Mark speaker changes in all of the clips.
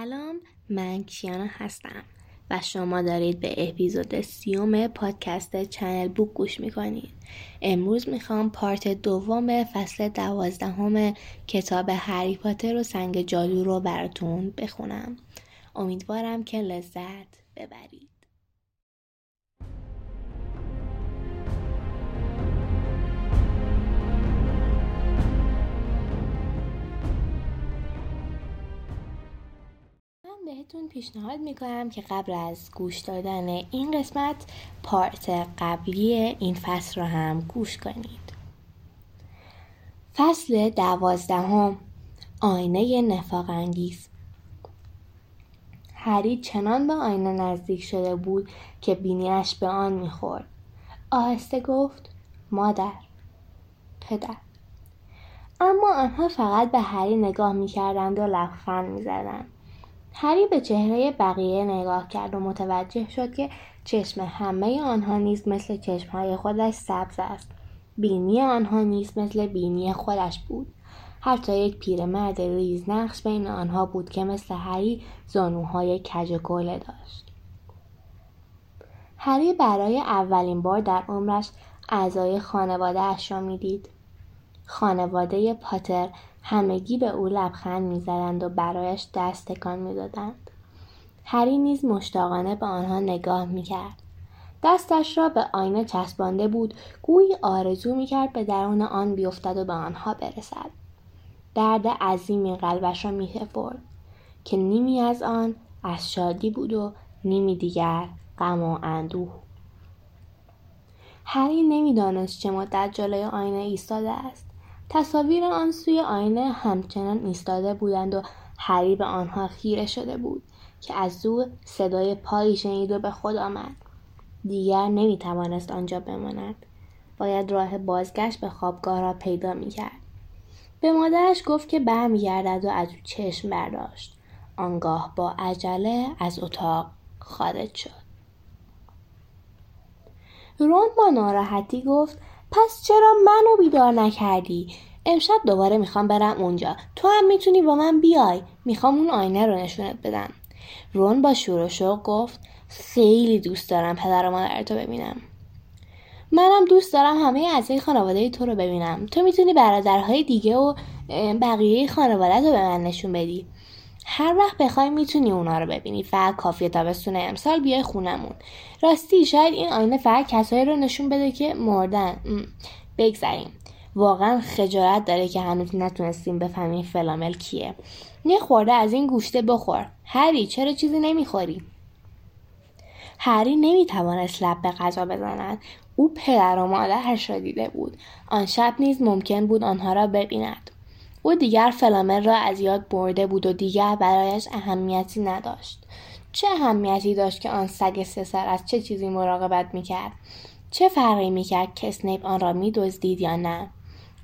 Speaker 1: سلام من کیانا هستم و شما دارید به اپیزود سیوم پادکست چنل بوک گوش می‌کنید. امروز می‌خوام پارت دوم فصل دوازدهم کتاب هری پاتر و سنگ جادو رو براتون بخونم. امیدوارم که لذت ببرید. بهتون پیشنهاد می‌کنم که قبل از گوش دادن این قسمت پارت قبلی این فصل رو هم گوش کنید. فصل دوازدهم آینه نفاق انگیز. هری چنان به آینه نزدیک شده بود که بینیش به آن می‌خورد. آهسته گفت مادر پدر. اما آنها فقط به هری نگاه می‌کردند و لبخند می‌زدند. هری به چهره بقیه نگاه کرد و متوجه شد که چشم همه آنها نیز مثل چشمهای خودش سبز است. بینی آنها نیز مثل بینی خودش بود. حتی یک پیرمرد ریزنقش بین آنها بود که مثل هری زانوهای کج گله داشت. هری برای اولین بار در عمرش اعضای خانواده اش را می‌دید. خانواده پاتر همگی به او لبخند می‌زدند و برایش دست تکان می‌دادند. هری نیز مشتاقانه به آنها نگاه می‌کرد. دستش را به آینه چسبانده بود گویی آرزو می‌کرد به درون آن بیفتد و به آنها برسد. درد عظیمی قلبش را میسپرد که نیمی از آن از شادی بود و نیمی دیگر غم و اندوه. هری نمی‌دانست چه مدت جلوی آینه ایستاده است. تصاویر آن سوی آینه همچنان ایستاده بودند و هری به آنها خیره شده بود که از دور صدای پایی شنید و به خود آمد. دیگر نمی‌توانست آنجا بماند. باید راه بازگشت به خوابگاه را پیدا می‌کرد. به مادرش گفت که برمیگردد و از او چشم برداشت. آنگاه با عجله از اتاق خارج شد. رون با ناراحتی گفت پس چرا منو بیدار نکردی؟ امشب دوباره می‌خوام برم اونجا. تو هم می‌تونی با من بیای. می‌خوام اون آینه رو نشونت بدم. رون با شور و شوق گفت خیلی دوست دارم پدر و مادر تو ببینم. منم دوست دارم همه اعضای خانواده تو رو ببینم. تو می‌تونی برادرهای دیگه و بقیه خانواده رو به من نشون بدی. هر وقت بخوای می‌تونی اونا رو ببینی فقط کافیه تابستون امسال بیای خونمون. راستی شاید این آینه فقط کسایی رو نشون بده که مردن. بگذریم. واقعا خجالت داره که هنوز نتونستیم بفهمیم فلامل کیه. یه خورده از این گوشته بخور. هری چرا چیزی نمی‌خوری؟ هری نمی‌توانست لب به غذا بزند. او پدر و مادرش را دیده بود. آن شب نیز ممکن بود آنها را ببیند. او دیگر فلامل را از یاد برده بود و دیگر برایش اهمیتی نداشت. چه اهمیتی داشت که آن سگ سه از چه چیزی مراقبت می‌کرد؟ چه فرقی می‌کرد که اسنیپ آن را میدزدید یا نه؟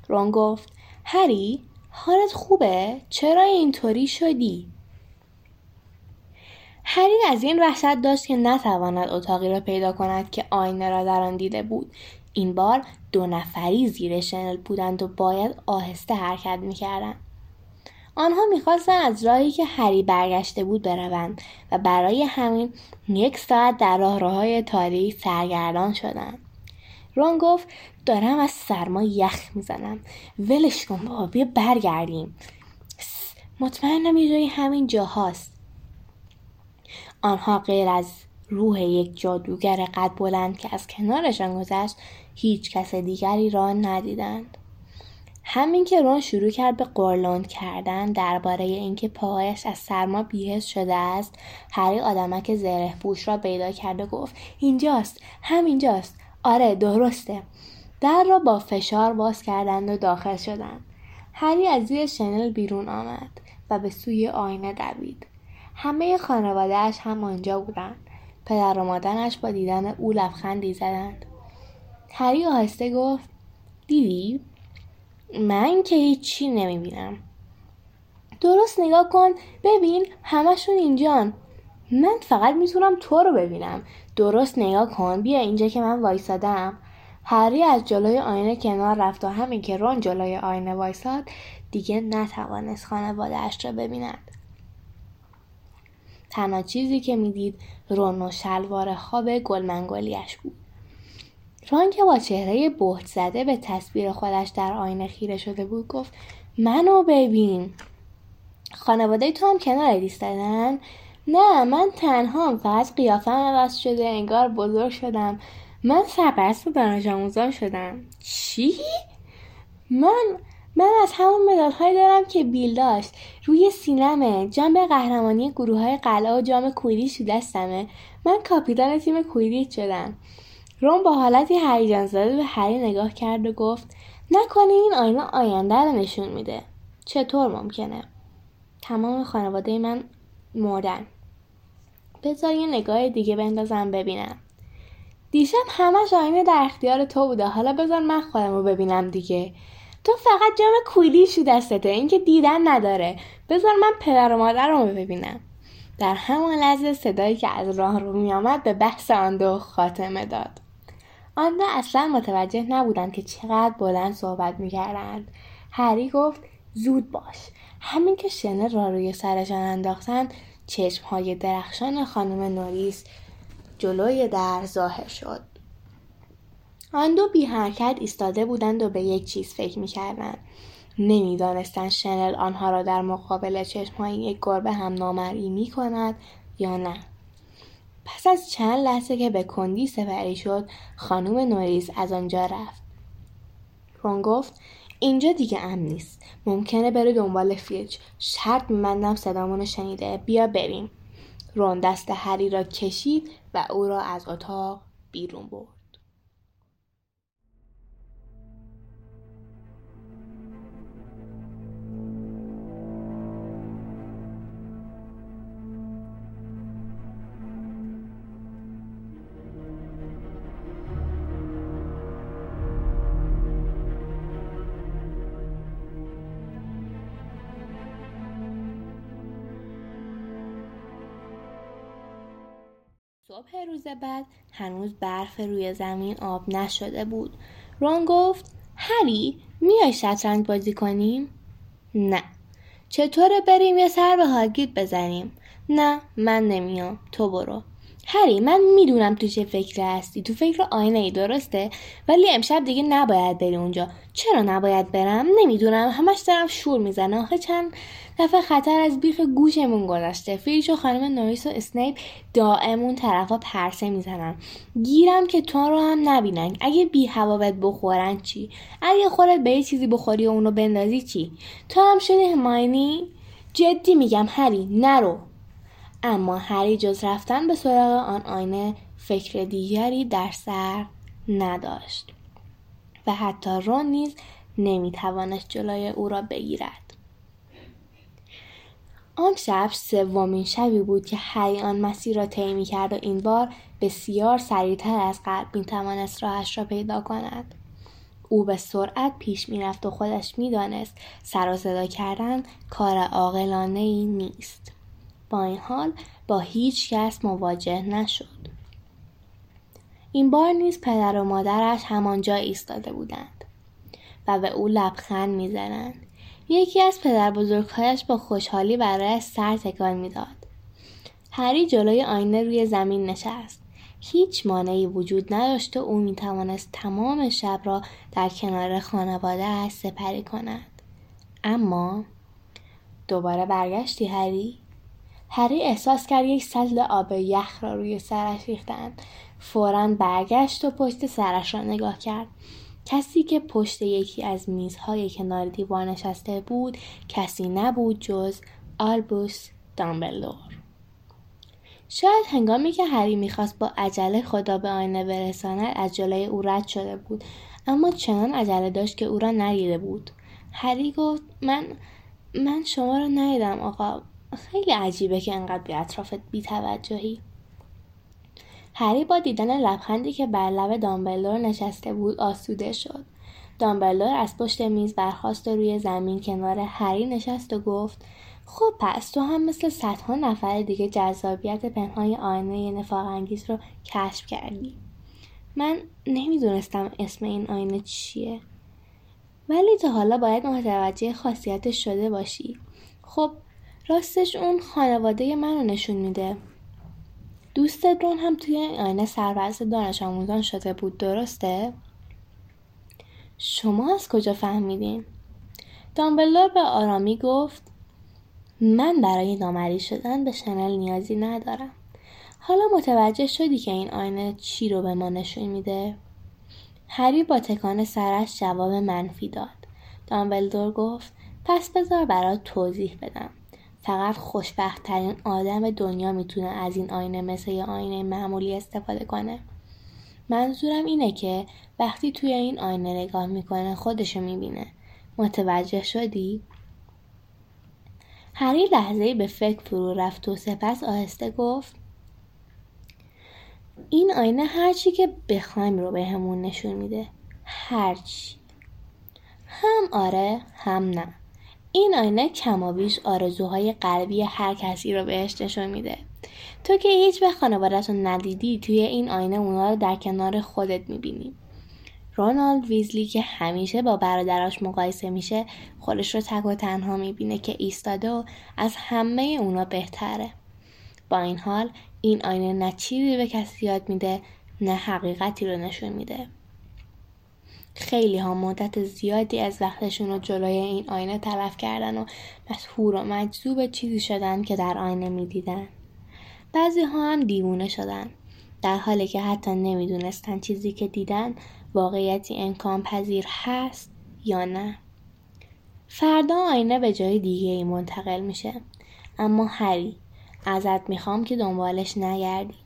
Speaker 1: رون گفت هری حالت خوبه؟ چرا اینطوری شدی؟ هری از این وحشت داشت که نتواند اتاقی را پیدا کند که آینه را در آن دیده بود. این بار دو نفری زیر شنل بودند و باید آهسته حرکت می‌کردند. آنها می‌خواستند از راهی که هری برگشته بود بروند و برای همین یک ساعت در راهروهای تاریک سرگردان شدند. رون گفت دارم از سرما یخ می‌زنم. ولش کن بابا بیا برگردیم. مطمئنم یه جایی همین جاهاست آنها غیر از روح یک جادوگر قد بلند که از کنارشان گذشت هیچ کس دیگری را ندیدند. همین که رون شروع کرد به قرلند کردن درباره اینکه پاهایش از سرما بیهس شده است هری آدمک زره پوش را پیدا کرد و گفت اینجاست همینجاست. آره درسته. در را با فشار باز کردند و داخل شدند. هری از زیر شنل بیرون آمد و به سوی آینه دوید. همه خانوادهاش هم آنجا بودند. پدر و مادرش با دیدن او لبخندی زدند. هری آهسته گفت دیدی؟ من که هیچی نمی‌بینم. درست نگاه کن ببین همشون اینجان. من فقط می‌تونم تو رو ببینم. درست نگاه کن بیا اینجا که من وایسادم. هری از جلوی آینه کنار رفت و همین که رون جلوی آینه وایساد دیگه نتوانست خانوادهاش را ببیند. تنها چیزی که می‌دید رون و شلوار خواب گلمنگولیش بود. ران که با چهره بهت زده به تصویر خودش در آینه خیره شده بود گفت منو ببین. خانواده تو هم کنار ایستادن نه من تنها فقط قیافم عوض شده انگار بزرگ شدم. من سرپرست دانش آموزان شدم. چی؟ من من از همون مدال هایی دارم که بیل داشت. روی سینمه جام قهرمانی گروه های قلعه و جام کویریش دستمه. من کاپیتان تیم کویریچ شدم. روم با حالتی هیجان زده به هری نگاه کرد و گفت نکنه این آینه آینده رو نشون میده. چطور ممکنه؟ تمام خانواده من مردن. بذار یه نگاه دیگه بندازم ببینم. دیشب همش آینه در اختیار تو بوده. حالا بذار من خودم رو ببینم دیگه. تو فقط جام کویلیشو دستته. اینکه دیدن نداره. بذار من پدر و مادر رو ببینم. در همان لحظه صدایی که از راه رو میآمد به بحث آن دو خاتمه داد. آن دو اصلا متوجه نبودند که چقدر بلند صحبت می‌کردند. هری گفت زود باش. همین که شنه را روی سرشان انداختند چشمهای درخشان خانم نوریس جلوی در ظاهر شد. آن دو بی حرکت ایستاده بودند و به یک چیز فکر می‌کردند. نمی‌دانستند شنل آنها را در مقابل چشمهای یک گربه هم نامرئی می کند یا نه. پس از چند لحظه که به کندی سپری شد خانم نوریس از آنجا رفت. رون گفت اینجا دیگه امن نیست. ممکنه بره دنبال فیلچ. شرط میمندم صدامونو شنیده. بیا بریم. رون دست هری را کشید و او را از اتاق بیرون برد. صبح روز بعد هنوز برف روی زمین آب نشده بود. رون گفت هری میای شطرنج بازی کنیم؟ نه. چطوره بریم یه سر به هاگید بزنیم؟ نه من نمیام. تو برو. هری من می‌دونم تو چه فکر هستی. تو فکر آینه ای درسته؟ ولی امشب دیگه نباید بری اونجا. چرا نباید برم؟ نمی‌دونم. همش دارم شور می‌زنه آخه چند دفعه خطر از بیخ گوشمون گذشته. فیش و خانم نوریس و اسنیپ دائم اون طرفا پرسه می‌زنن. گیرم که تو رو هم نبینن. اگه بی هوابت بخورن چی؟ اگه خودت به یه چیزی بخوری و اونو بندازی چی؟ تو هم شده هماینی؟ جدی میگم هری نرو. اما هری جز رفتن به سراغ آن آینه فکر دیگری در سر نداشت و حتی رون نیز نمی‌توانست جلوی او را بگیرد. آن شب سومین شبی بود که هری آن مسیر را طی کرد و این بار بسیار سریعتر از قبل می‌توانست راهش را پیدا کند. او به سرعت پیش می‌رفت و خودش می‌دانست سر و صدا کردن کار عاقلانه ای نیست. با این حال با هیچ کس مواجه نشد. این بار نیز پدر و مادرش همانجا ایستاده بودند و به او لبخند می‌زنند یکی از پدر بزرگهایش با خوشحالی برایش سر تکان می‌داد. هری جلوی آینه روی زمین نشست. هیچ مانعی وجود نداشت و او می‌توانست تمام شب را در کنار خانواده سپری کند. اما دوباره برگشتی هری؟ هری احساس کرد یک سطل آب یخ را روی سرش ریختند فورا برگشت و پشت سرش را نگاه کرد. کسی که پشت یکی از میزهای کنار دیوار نشسته بود کسی نبود جز آلبوس دامبلدور. شاید هنگامی که هری می‌خواست با عجله خدا به آینه برساند از جلوی او رد شده بود. اما چنان عجله داشت که او را ندیده بود. هری گفت من من شما را ندیدم آقا. خیلی عجیبه که انقدر به اطرافت بیتوجهی هری با دیدن لبخندی که بر لب دامبلدور نشسته بود آسوده شد. دامبلدور از پشت میز برخواست و روی زمین کنار هری نشست و گفت خب پس تو هم مثل صدها نفر دیگه جذابیت پنهای آینه نفاق انگیز رو کشف کردی. من نمی‌دونستم اسم این آینه چیه. ولی تا حالا باید متوجه خاصیتش شده باشی. خب راستش اون خانواده منو نشون میده دوستت رون هم توی این آینه سرپرست دانش آموزان شده بود درسته؟ شما از کجا فهمیدین؟ دامبلور به آرامی گفت من برای نامری شدن به شنل نیازی ندارم حالا متوجه شدی که این آینه چی رو به ما نشون میده؟ هری با تکان سرش جواب منفی داد. دامبلدور گفت پس بذار برات توضیح بدم. فقط خوشبختترین آدم دنیا می‌تونه از این آینه مثل یه آینه معمولی استفاده کنه. منظورم اینه که وقتی توی این آینه نگاه می‌کنه خودشو می‌بینه. متوجه شدی؟ هری لحظه به فکر فرو رفت و سپس آهسته گفت این آینه هرچی که بخوایم رو بهمون به نشون میده هرچی هم آره هم نه این آینه کمابیش آرزوهای قلبی هر کسی رو بهش نشون میده. تو که هیچ به خانوادت رو ندیدی توی این آینه اونا رو در کنار خودت می‌بینی. رونالد ویزلی که همیشه با برادراش مقایسه میشه خودش رو تک و تنها می‌بینه که ایستاده و از همه اونا بهتره. با این حال این آینه نه چیزی به کسی یاد میده نه حقیقتی رو نشون میده. خیلی ها مدت زیادی از وقتشون رو جلوی این آینه تلف کردن و مسهور و مجذوب چیزی شدن که در آینه می‌دیدن. بعضی ها هم دیوونه شدن در حالی که حتی نمی‌دونستن چیزی که دیدن واقعیتی امکان پذیر هست یا نه. فردا آینه به جای دیگه ای منتقل میشه. اما هری ازت می‌خوام که دنبالش نگردی.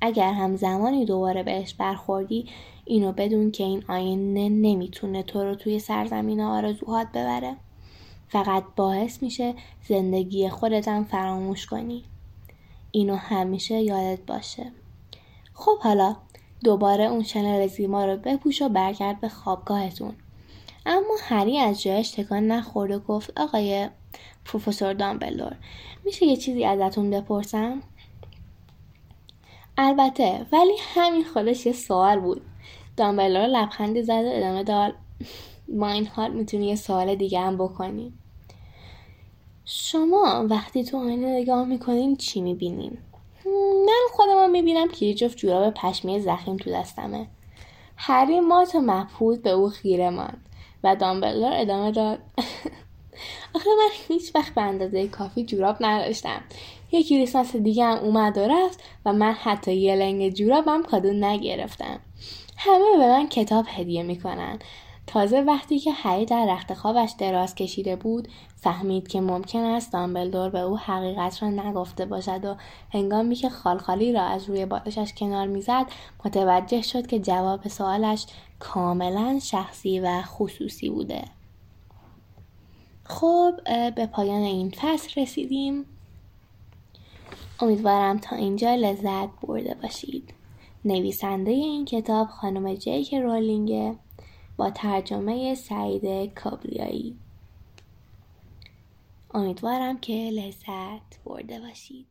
Speaker 1: اگر هم زمانی دوباره بهش برخوردی اینو بدون که این آینه نمی‌تونه تو رو توی سرزمین آرزوهات ببره. فقط باعث میشه زندگی خودتم فراموش کنی. اینو همیشه یادت باشه. خب حالا دوباره اون شنل زیما رو بپوش و برگرد به خوابگاهتون. اما هری از جایش تکان نخورد و گفت آقای پروفسور دامبلور میشه یه چیزی ازتون بپرسم؟ البته ولی همین خودش یه سوال بود. دامبلور لبخندی زد و ادامه داد ما این حال می‌تونی یه سوال دیگه هم بکنی شما وقتی تو آینه نگاه می‌کنین چی می‌بینین؟ من خودم می‌بینم که یه جفت جوراب پشمی زخیم تو دستمه. هری مات و به او خیره ماند و دامبلور ادامه داد. آخه من هیچ وقت به اندازه کافی جوراب نداشتم. یکی کریسمس دیگه هم اومد و رفت و من حتی یه لنگ جورابم کادو نگرفتم. همه به من کتاب هدیه می‌کنن. تازه وقتی که هری در رخت خوابش دراز کشیده بود فهمید که ممکن است دامبلدور به او حقیقت را نگفته باشد و هنگامی که خالخالی را از روی بالشش کنار می‌زد متوجه شد که جواب سوالش کاملا شخصی و خصوصی بوده. خب به پایان این فصل رسیدیم. امیدوارم تا اینجا لذت برده باشید. نویسنده این کتاب خانم جیک رولینگه با ترجمه سعید کابلیایی. امیدوارم که لذت برده باشید.